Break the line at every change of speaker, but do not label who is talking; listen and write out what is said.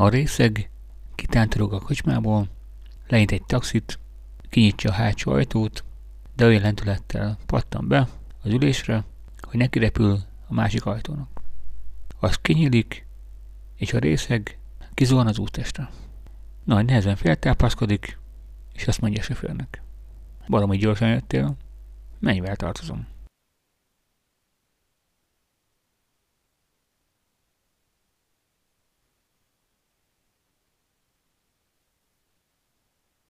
A részeg kitántorog a kocsmából, leint egy taxit, kinyitja a hátsó ajtót, de olyan lendülettel pattan be az ülésre, hogy neki repül a másik ajtónak. Az kinyílik, és a részeg kizuhan az útestre. Nagy nehezen feltápaszkodik, és azt mondja a sofőrnek. Baromi gyorsan jöttél, mennyivel tartozom?